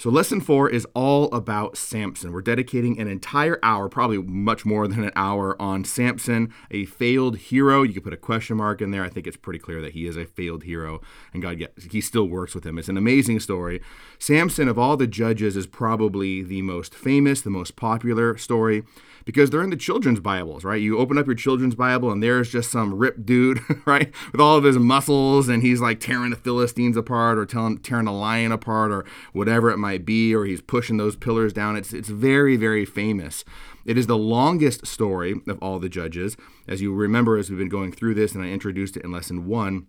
So, lesson four is all about Samson. We're dedicating an entire hour, probably much more than an hour, on Samson, a failed hero. You could put a question mark in there. I think it's pretty clear that he is a failed hero, and God, yeah, he still works with him. It's an amazing story. Samson, of all the judges, is probably the most famous, the most popular story because they're in the children's Bibles, right? You open up your children's Bible and there's just some ripped dude, right, with all of his muscles, and he's like tearing the Philistines apart or telling, tearing a lion apart or whatever it might be, or he's pushing those pillars down. It's it's very very famous. It is the longest story of all the judges, as you remember as we've been going through this, and I introduced it in lesson one.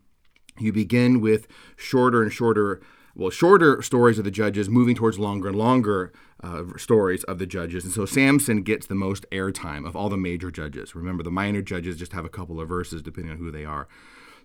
You begin with shorter and shorter well, shorter stories of the judges moving towards longer and longer uh, stories of the judges. And so Samson gets the most airtime of all the major judges. Remember, the minor judges just have a couple of verses depending on who they are.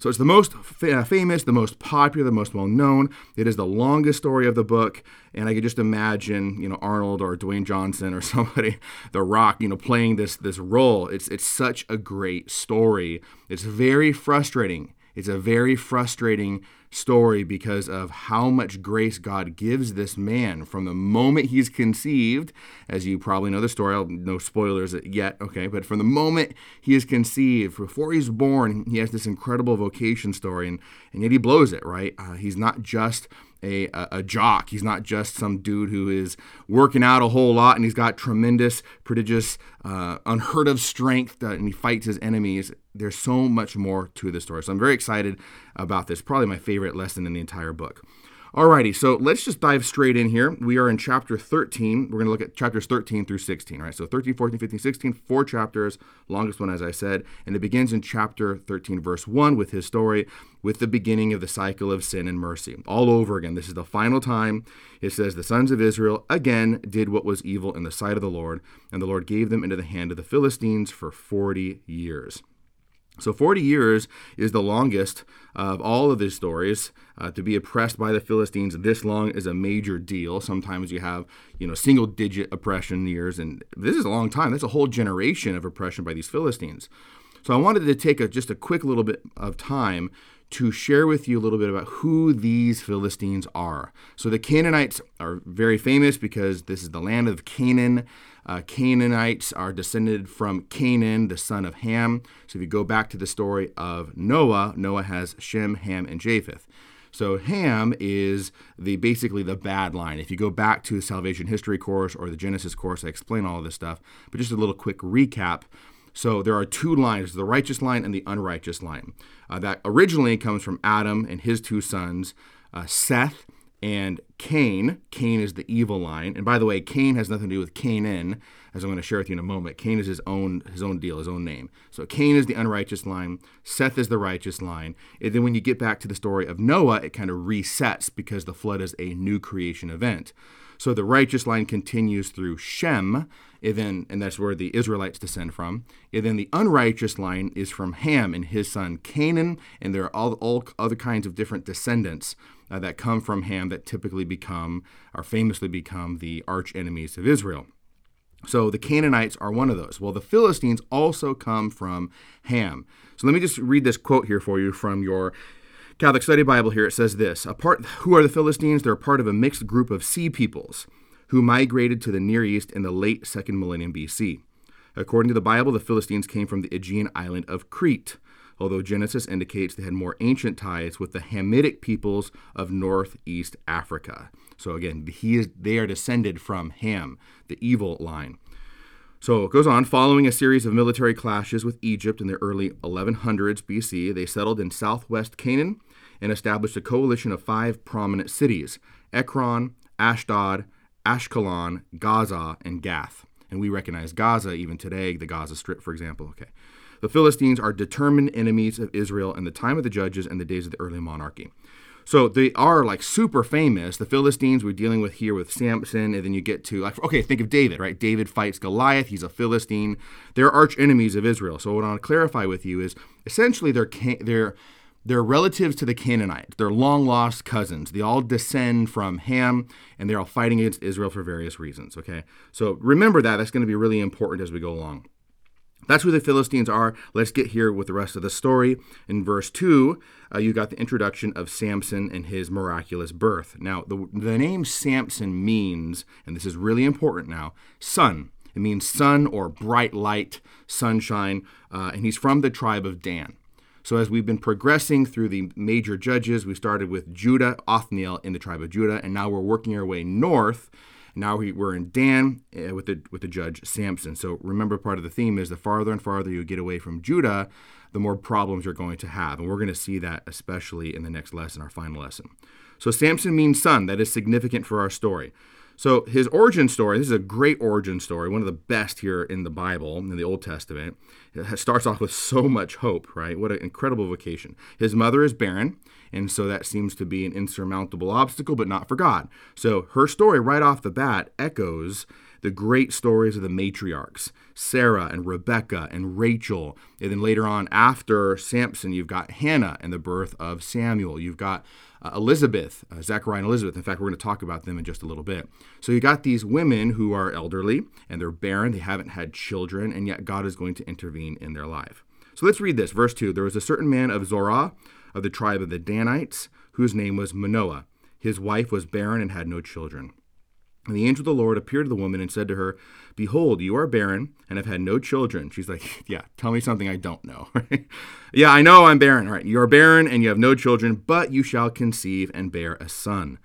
So it's the most fa- famous, the most popular, the most well known. It is the longest story of the book, and I could just imagine, you know, Arnold or Dwayne Johnson or somebody, The Rock, you know, playing this this role. It's it's such a great story. It's very frustrating. It's a very frustrating story because of how much grace God gives this man from the moment he's conceived. As you probably know the story, I'll, no spoilers yet, okay, but from the moment he is conceived, before he's born, he has this incredible vocation story, and, and yet he blows it, right? Uh, he's not just a, a, jock. He's not just some dude who is working out a whole lot and he's got tremendous, prodigious, uh, unheard of strength uh, and he fights his enemies. There's so much more to the story. So I'm very excited about this. Probably my favorite lesson in the entire book. Alrighty, so let's just dive straight in here. We are in chapter 13. We're going to look at chapters 13 through 16, right? So 13, 14, 15, 16, four chapters, longest one, as I said. And it begins in chapter 13, verse 1, with his story, with the beginning of the cycle of sin and mercy. All over again. This is the final time. It says, The sons of Israel again did what was evil in the sight of the Lord, and the Lord gave them into the hand of the Philistines for 40 years. So 40 years is the longest of all of these stories. Uh, to be oppressed by the Philistines this long is a major deal. Sometimes you have, you know, single digit oppression years, and this is a long time. That's a whole generation of oppression by these Philistines. So I wanted to take a, just a quick little bit of time to share with you a little bit about who these Philistines are. So the Canaanites are very famous because this is the land of Canaan. Uh, Canaanites are descended from Canaan, the son of Ham. So if you go back to the story of Noah, Noah has Shem, Ham, and Japheth. So Ham is the basically the bad line. If you go back to the salvation history course or the Genesis course, I explain all of this stuff. But just a little quick recap. So there are two lines: the righteous line and the unrighteous line. Uh, that originally comes from Adam and his two sons, uh, Seth and Cain. Cain is the evil line. And by the way, Cain has nothing to do with Canaan, as I'm going to share with you in a moment. Cain is his own his own deal, his own name. So Cain is the unrighteous line. Seth is the righteous line. And then when you get back to the story of Noah, it kind of resets because the flood is a new creation event. So the righteous line continues through Shem, and then and that's where the Israelites descend from. And then the unrighteous line is from Ham and his son Canaan, and there are all, all other kinds of different descendants uh, that come from Ham that typically become, or famously become, the arch enemies of Israel. So the Canaanites are one of those. Well, the Philistines also come from Ham. So let me just read this quote here for you from your Catholic Study Bible here. It says this "Apart, Who are the Philistines? They're part of a mixed group of sea peoples who migrated to the Near East in the late second millennium BC. According to the Bible, the Philistines came from the Aegean island of Crete although Genesis indicates they had more ancient ties with the Hamitic peoples of northeast Africa. So again, he is, they are descended from Ham, the evil line. So it goes on. Following a series of military clashes with Egypt in the early 1100s BC, they settled in southwest Canaan and established a coalition of five prominent cities Ekron, Ashdod, Ashkelon, Gaza, and Gath. And we recognize Gaza even today, the Gaza Strip, for example. Okay. The Philistines are determined enemies of Israel in the time of the judges and the days of the early monarchy. So they are like super famous. The Philistines we're dealing with here with Samson, and then you get to like okay, think of David, right? David fights Goliath. He's a Philistine. They're arch enemies of Israel. So what I want to clarify with you is essentially they're they're they're relatives to the Canaanites. They're long lost cousins. They all descend from Ham, and they're all fighting against Israel for various reasons. Okay, so remember that. That's going to be really important as we go along. That's who the Philistines are. Let's get here with the rest of the story. In verse 2, uh, you got the introduction of Samson and his miraculous birth. Now, the, the name Samson means, and this is really important now, sun. It means sun or bright light, sunshine, uh, and he's from the tribe of Dan. So, as we've been progressing through the major judges, we started with Judah, Othniel in the tribe of Judah, and now we're working our way north now we, are in Dan uh, with the with the judge Samson. So remember, part of the theme is the farther and farther you get away from Judah, the more problems you're going to have, and we're going to see that especially in the next lesson, our final lesson. So Samson means sun. That is significant for our story. So his origin story, this is a great origin story, one of the best here in the Bible, in the Old Testament. It starts off with so much hope, right? What an incredible vocation. His mother is barren, and so that seems to be an insurmountable obstacle, but not for God. So her story right off the bat echoes the great stories of the matriarchs Sarah and Rebecca and Rachel. And then later on, after Samson, you've got Hannah and the birth of Samuel. You've got uh, Elizabeth, uh, Zechariah and Elizabeth. In fact, we're going to talk about them in just a little bit. So you got these women who are elderly and they're barren, they haven't had children, and yet God is going to intervene in their life. So let's read this. Verse 2 There was a certain man of Zorah of the tribe of the Danites whose name was Manoah. His wife was barren and had no children. And the angel of the Lord appeared to the woman and said to her, Behold, you are barren and have had no children. She's like, Yeah, tell me something I don't know. yeah, I know I'm barren. Right, you are barren and you have no children, but you shall conceive and bear a son.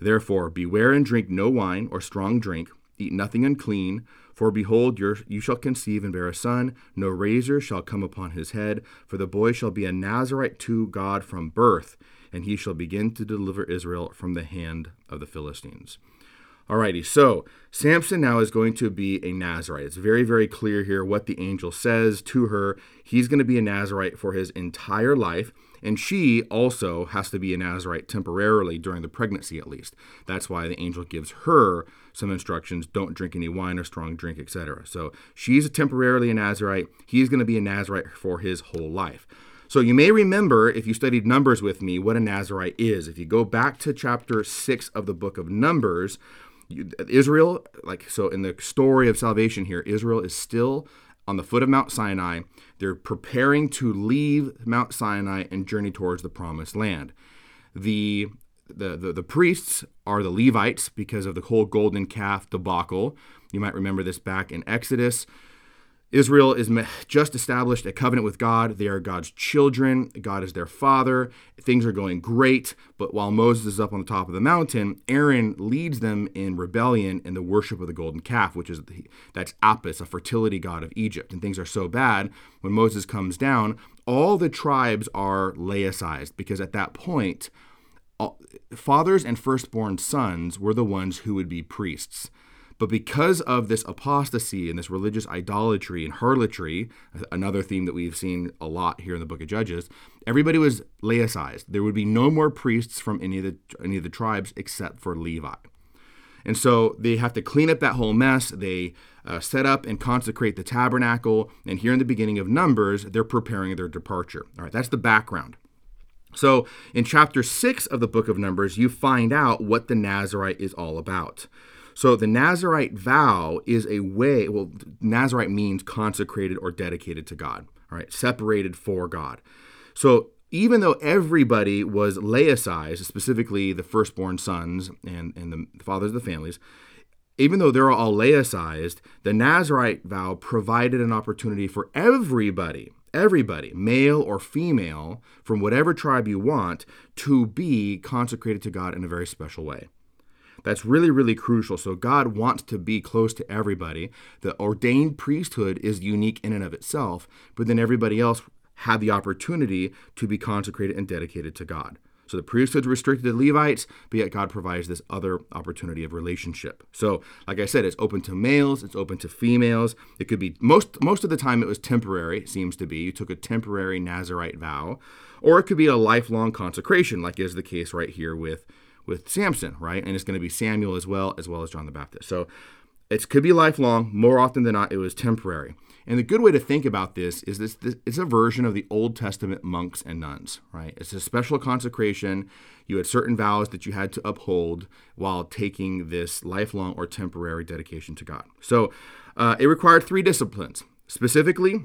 Therefore, beware and drink no wine or strong drink, eat nothing unclean. For behold, you shall conceive and bear a son. No razor shall come upon his head, for the boy shall be a Nazarite to God from birth, and he shall begin to deliver Israel from the hand of the Philistines. Alrighty, so Samson now is going to be a Nazarite. It's very, very clear here what the angel says to her. He's going to be a Nazarite for his entire life, and she also has to be a Nazarite temporarily during the pregnancy, at least. That's why the angel gives her some instructions don't drink any wine or strong drink, etc. So she's temporarily a Nazarite. He's going to be a Nazarite for his whole life. So you may remember, if you studied Numbers with me, what a Nazarite is. If you go back to chapter 6 of the book of Numbers, Israel, like so in the story of salvation here, Israel is still on the foot of Mount Sinai. They're preparing to leave Mount Sinai and journey towards the promised land. The the, the, the priests are the Levites because of the whole golden calf debacle. You might remember this back in Exodus. Israel is just established a covenant with God. They are God's children. God is their father. Things are going great. But while Moses is up on the top of the mountain, Aaron leads them in rebellion in the worship of the golden calf, which is that's Apis, a fertility god of Egypt. And things are so bad when Moses comes down, all the tribes are laicized because at that point, fathers and firstborn sons were the ones who would be priests. But because of this apostasy and this religious idolatry and harlotry, another theme that we've seen a lot here in the book of Judges, everybody was laicized. There would be no more priests from any of the any of the tribes except for Levi. And so they have to clean up that whole mess. They uh, set up and consecrate the tabernacle. And here in the beginning of Numbers, they're preparing their departure. All right, that's the background. So in chapter 6 of the book of Numbers, you find out what the Nazarite is all about. So the Nazarite vow is a way, well, Nazarite means consecrated or dedicated to God, all right, separated for God. So even though everybody was laicized, specifically the firstborn sons and, and the fathers of the families, even though they're all laicized, the Nazarite vow provided an opportunity for everybody, everybody, male or female, from whatever tribe you want, to be consecrated to God in a very special way. That's really, really crucial. So God wants to be close to everybody. The ordained priesthood is unique in and of itself, but then everybody else had the opportunity to be consecrated and dedicated to God. So the priesthood's restricted to Levites, but yet God provides this other opportunity of relationship. So, like I said, it's open to males, it's open to females. It could be most most of the time it was temporary, it seems to be. You took a temporary Nazarite vow, or it could be a lifelong consecration, like is the case right here with with Samson, right? And it's going to be Samuel as well, as well as John the Baptist. So it could be lifelong. More often than not, it was temporary. And the good way to think about this is this, this it's a version of the Old Testament monks and nuns, right? It's a special consecration. You had certain vows that you had to uphold while taking this lifelong or temporary dedication to God. So uh, it required three disciplines Specifically,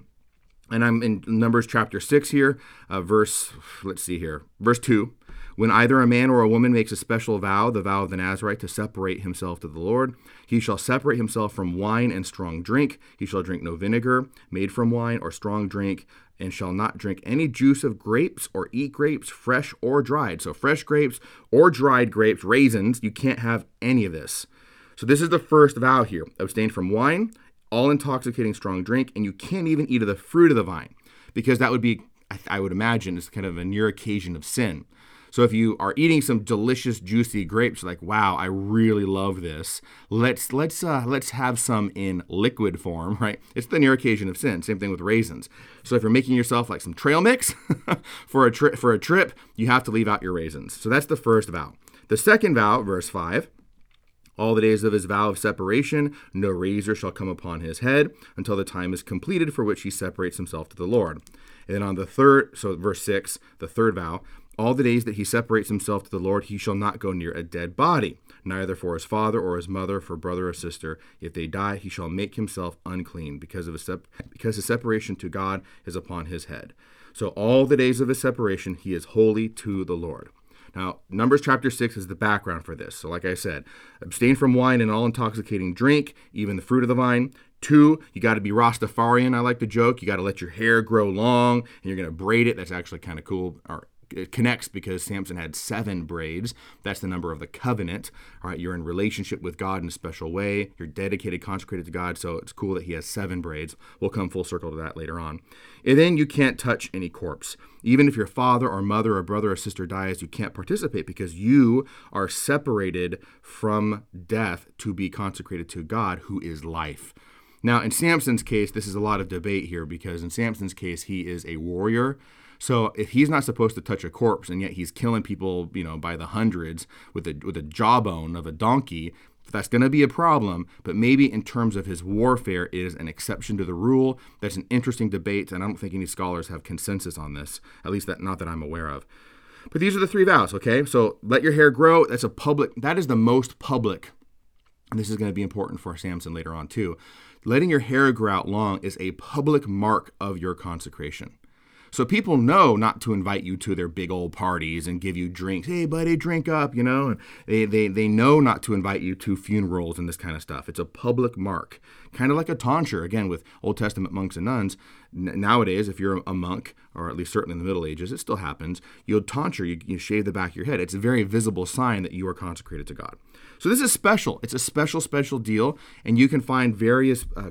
and I'm in Numbers chapter 6 here, uh, verse, let's see here, verse 2. When either a man or a woman makes a special vow, the vow of the Nazarite, to separate himself to the Lord, he shall separate himself from wine and strong drink. He shall drink no vinegar made from wine or strong drink, and shall not drink any juice of grapes or eat grapes, fresh or dried. So, fresh grapes or dried grapes, raisins, you can't have any of this. So, this is the first vow here abstain from wine, all intoxicating strong drink, and you can't even eat of the fruit of the vine, because that would be, I would imagine, is kind of a near occasion of sin. So if you are eating some delicious juicy grapes, like wow, I really love this. Let's let's uh, let's have some in liquid form, right? It's the near occasion of sin. Same thing with raisins. So if you're making yourself like some trail mix for a trip for a trip, you have to leave out your raisins. So that's the first vow. The second vow, verse five. All the days of his vow of separation, no razor shall come upon his head until the time is completed for which he separates himself to the Lord. And then on the third, so verse 6, the third vow, all the days that he separates himself to the Lord, he shall not go near a dead body, neither for his father or his mother, for brother or sister. If they die, he shall make himself unclean, because of his sep- because his separation to God is upon his head. So all the days of his separation, he is holy to the Lord. Now, Numbers chapter 6 is the background for this. So, like I said, abstain from wine and all intoxicating drink, even the fruit of the vine. Two, you got to be Rastafarian. I like to joke. You got to let your hair grow long and you're going to braid it. That's actually kind of cool. Or it connects because Samson had seven braids. That's the number of the covenant. All right, you're in relationship with God in a special way. You're dedicated, consecrated to God. So it's cool that he has seven braids. We'll come full circle to that later on. And then you can't touch any corpse. Even if your father or mother or brother or sister dies, you can't participate because you are separated from death to be consecrated to God, who is life. Now, in Samson's case, this is a lot of debate here because in Samson's case, he is a warrior. So if he's not supposed to touch a corpse and yet he's killing people, you know, by the hundreds with a with a jawbone of a donkey, that's going to be a problem. But maybe in terms of his warfare, is an exception to the rule. That's an interesting debate, and I don't think any scholars have consensus on this. At least that not that I'm aware of. But these are the three vows. Okay, so let your hair grow. That's a public. That is the most public. And this is going to be important for Samson later on too. Letting your hair grow out long is a public mark of your consecration. So people know not to invite you to their big old parties and give you drinks. Hey, buddy, drink up, you know. And they, they, they know not to invite you to funerals and this kind of stuff. It's a public mark, kind of like a tonsure, again, with Old Testament monks and nuns. N- nowadays, if you're a monk, or at least certainly in the Middle Ages, it still happens, you'll tonsure, you, you shave the back of your head. It's a very visible sign that you are consecrated to God. So this is special. It's a special, special deal, and you can find various uh,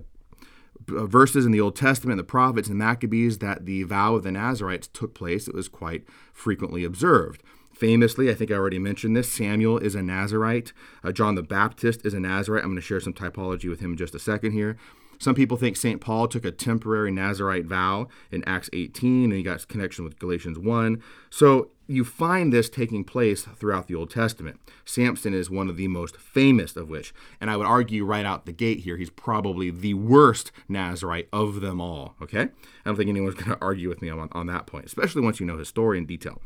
verses in the Old Testament, the prophets and Maccabees, that the vow of the Nazarites took place. It was quite frequently observed. Famously, I think I already mentioned this, Samuel is a Nazarite. Uh, John the Baptist is a Nazarite. I'm going to share some typology with him in just a second here. Some people think St. Paul took a temporary Nazarite vow in Acts 18 and he got connection with Galatians 1. So you find this taking place throughout the Old Testament. Samson is one of the most famous of which, and I would argue right out the gate here, he's probably the worst Nazarite of them all. Okay? I don't think anyone's going to argue with me on, on that point, especially once you know his story in detail.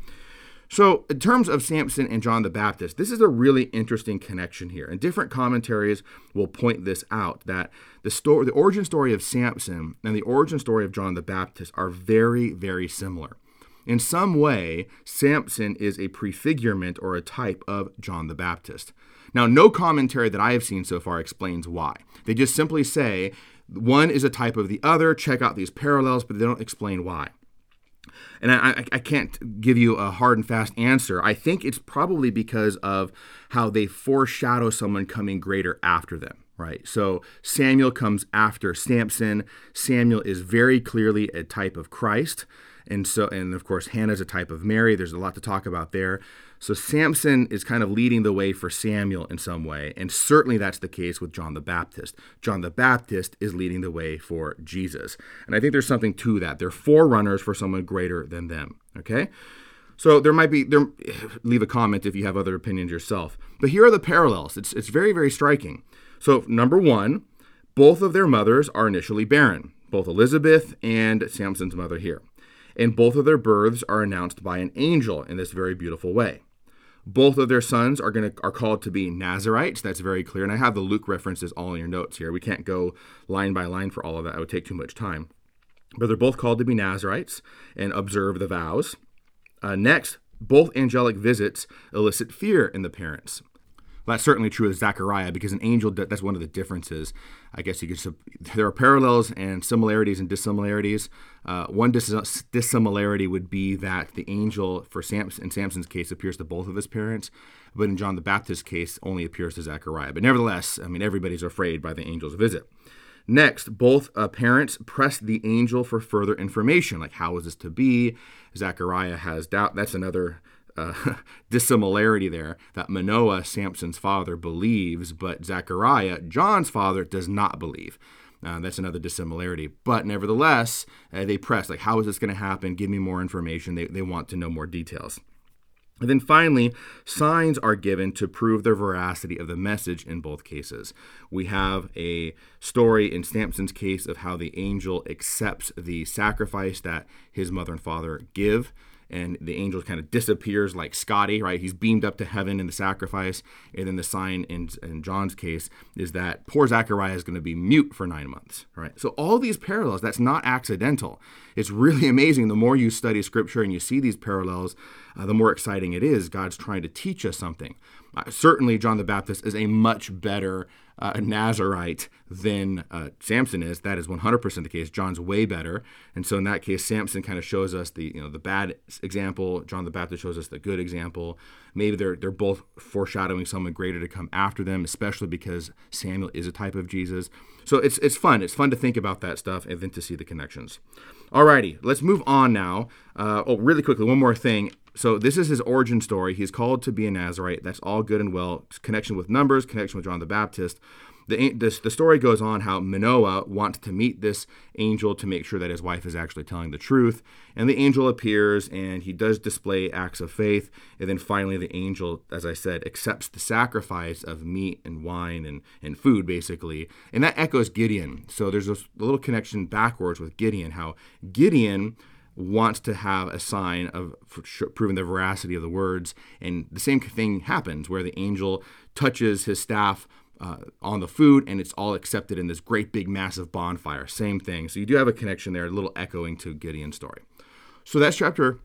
So, in terms of Samson and John the Baptist, this is a really interesting connection here. And different commentaries will point this out that the story, the origin story of Samson and the origin story of John the Baptist are very, very similar. In some way, Samson is a prefigurement or a type of John the Baptist. Now, no commentary that I have seen so far explains why. They just simply say one is a type of the other, check out these parallels, but they don't explain why. And I, I, can't give you a hard and fast answer. I think it's probably because of how they foreshadow someone coming greater after them, right? So Samuel comes after Samson. Samuel is very clearly a type of Christ. And so, and of course, Hannah's a type of Mary. There's a lot to talk about there. So Samson is kind of leading the way for Samuel in some way, and certainly that's the case with John the Baptist. John the Baptist is leading the way for Jesus. And I think there's something to that. They're forerunners for someone greater than them. Okay? So there might be there leave a comment if you have other opinions yourself. But here are the parallels. It's it's very, very striking. So number one, both of their mothers are initially barren, both Elizabeth and Samson's mother here. And both of their births are announced by an angel in this very beautiful way. Both of their sons are going to are called to be Nazarites. That's very clear. And I have the Luke references all in your notes here. We can't go line by line for all of that. It would take too much time. But they're both called to be Nazarites and observe the vows. Uh, next, both angelic visits elicit fear in the parents. That's certainly true of Zechariah because an angel, that's one of the differences. I guess you could, there are parallels and similarities and dissimilarities. Uh, one dis- dissimilarity would be that the angel, for Samson, in Samson's case, appears to both of his parents, but in John the Baptist's case, only appears to Zechariah. But nevertheless, I mean, everybody's afraid by the angel's visit. Next, both uh, parents press the angel for further information, like how is this to be? Zechariah has doubt. That's another uh, dissimilarity there that Manoah, Samson's father, believes, but Zechariah, John's father, does not believe. Uh, that's another dissimilarity. But nevertheless, uh, they press, like, how is this going to happen? Give me more information. They, they want to know more details. And then finally, signs are given to prove the veracity of the message in both cases. We have a story in Samson's case of how the angel accepts the sacrifice that his mother and father give and the angel kind of disappears like Scotty, right? He's beamed up to heaven in the sacrifice. And then the sign in, in John's case is that poor Zachariah is going to be mute for nine months, right? So all these parallels, that's not accidental. It's really amazing. The more you study scripture and you see these parallels, uh, the more exciting it is. God's trying to teach us something. Uh, certainly, John the Baptist is a much better uh, Nazarite than uh, Samson is. That is 100% the case. John's way better, and so in that case, Samson kind of shows us the you know the bad example. John the Baptist shows us the good example. Maybe they're they're both foreshadowing someone greater to come after them, especially because Samuel is a type of Jesus. So it's it's fun. It's fun to think about that stuff and then to see the connections. Alrighty, let's move on now. Uh, oh, really quickly, one more thing. So this is his origin story. He's called to be a Nazarite. That's all good and well. Connection with numbers, connection with John the Baptist. The, this, the story goes on how Manoah wants to meet this angel to make sure that his wife is actually telling the truth. And the angel appears and he does display acts of faith. And then finally, the angel, as I said, accepts the sacrifice of meat and wine and, and food, basically. And that echoes Gideon. So there's a little connection backwards with Gideon, how Gideon wants to have a sign of proving the veracity of the words. And the same thing happens where the angel touches his staff uh, on the food and it's all accepted in this great big massive bonfire. Same thing. So you do have a connection there, a little echoing to Gideon's story. So that's chapter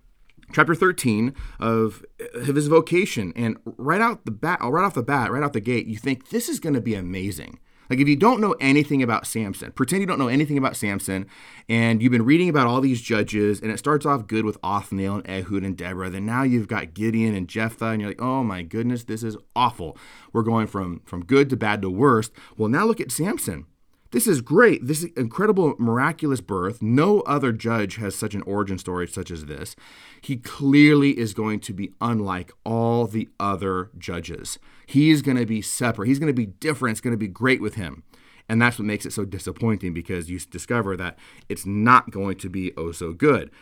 chapter 13 of, of his vocation and right out the bat right off the bat right out the gate you think this is going to be amazing like if you don't know anything about Samson, pretend you don't know anything about Samson, and you've been reading about all these judges, and it starts off good with Othniel and Ehud and Deborah. Then now you've got Gideon and Jephthah, and you're like, oh my goodness, this is awful. We're going from from good to bad to worst. Well, now look at Samson. This is great. This is incredible, miraculous birth. No other judge has such an origin story such as this. He clearly is going to be unlike all the other judges. He's going to be separate. He's going to be different. It's going to be great with him. And that's what makes it so disappointing because you discover that it's not going to be oh so good.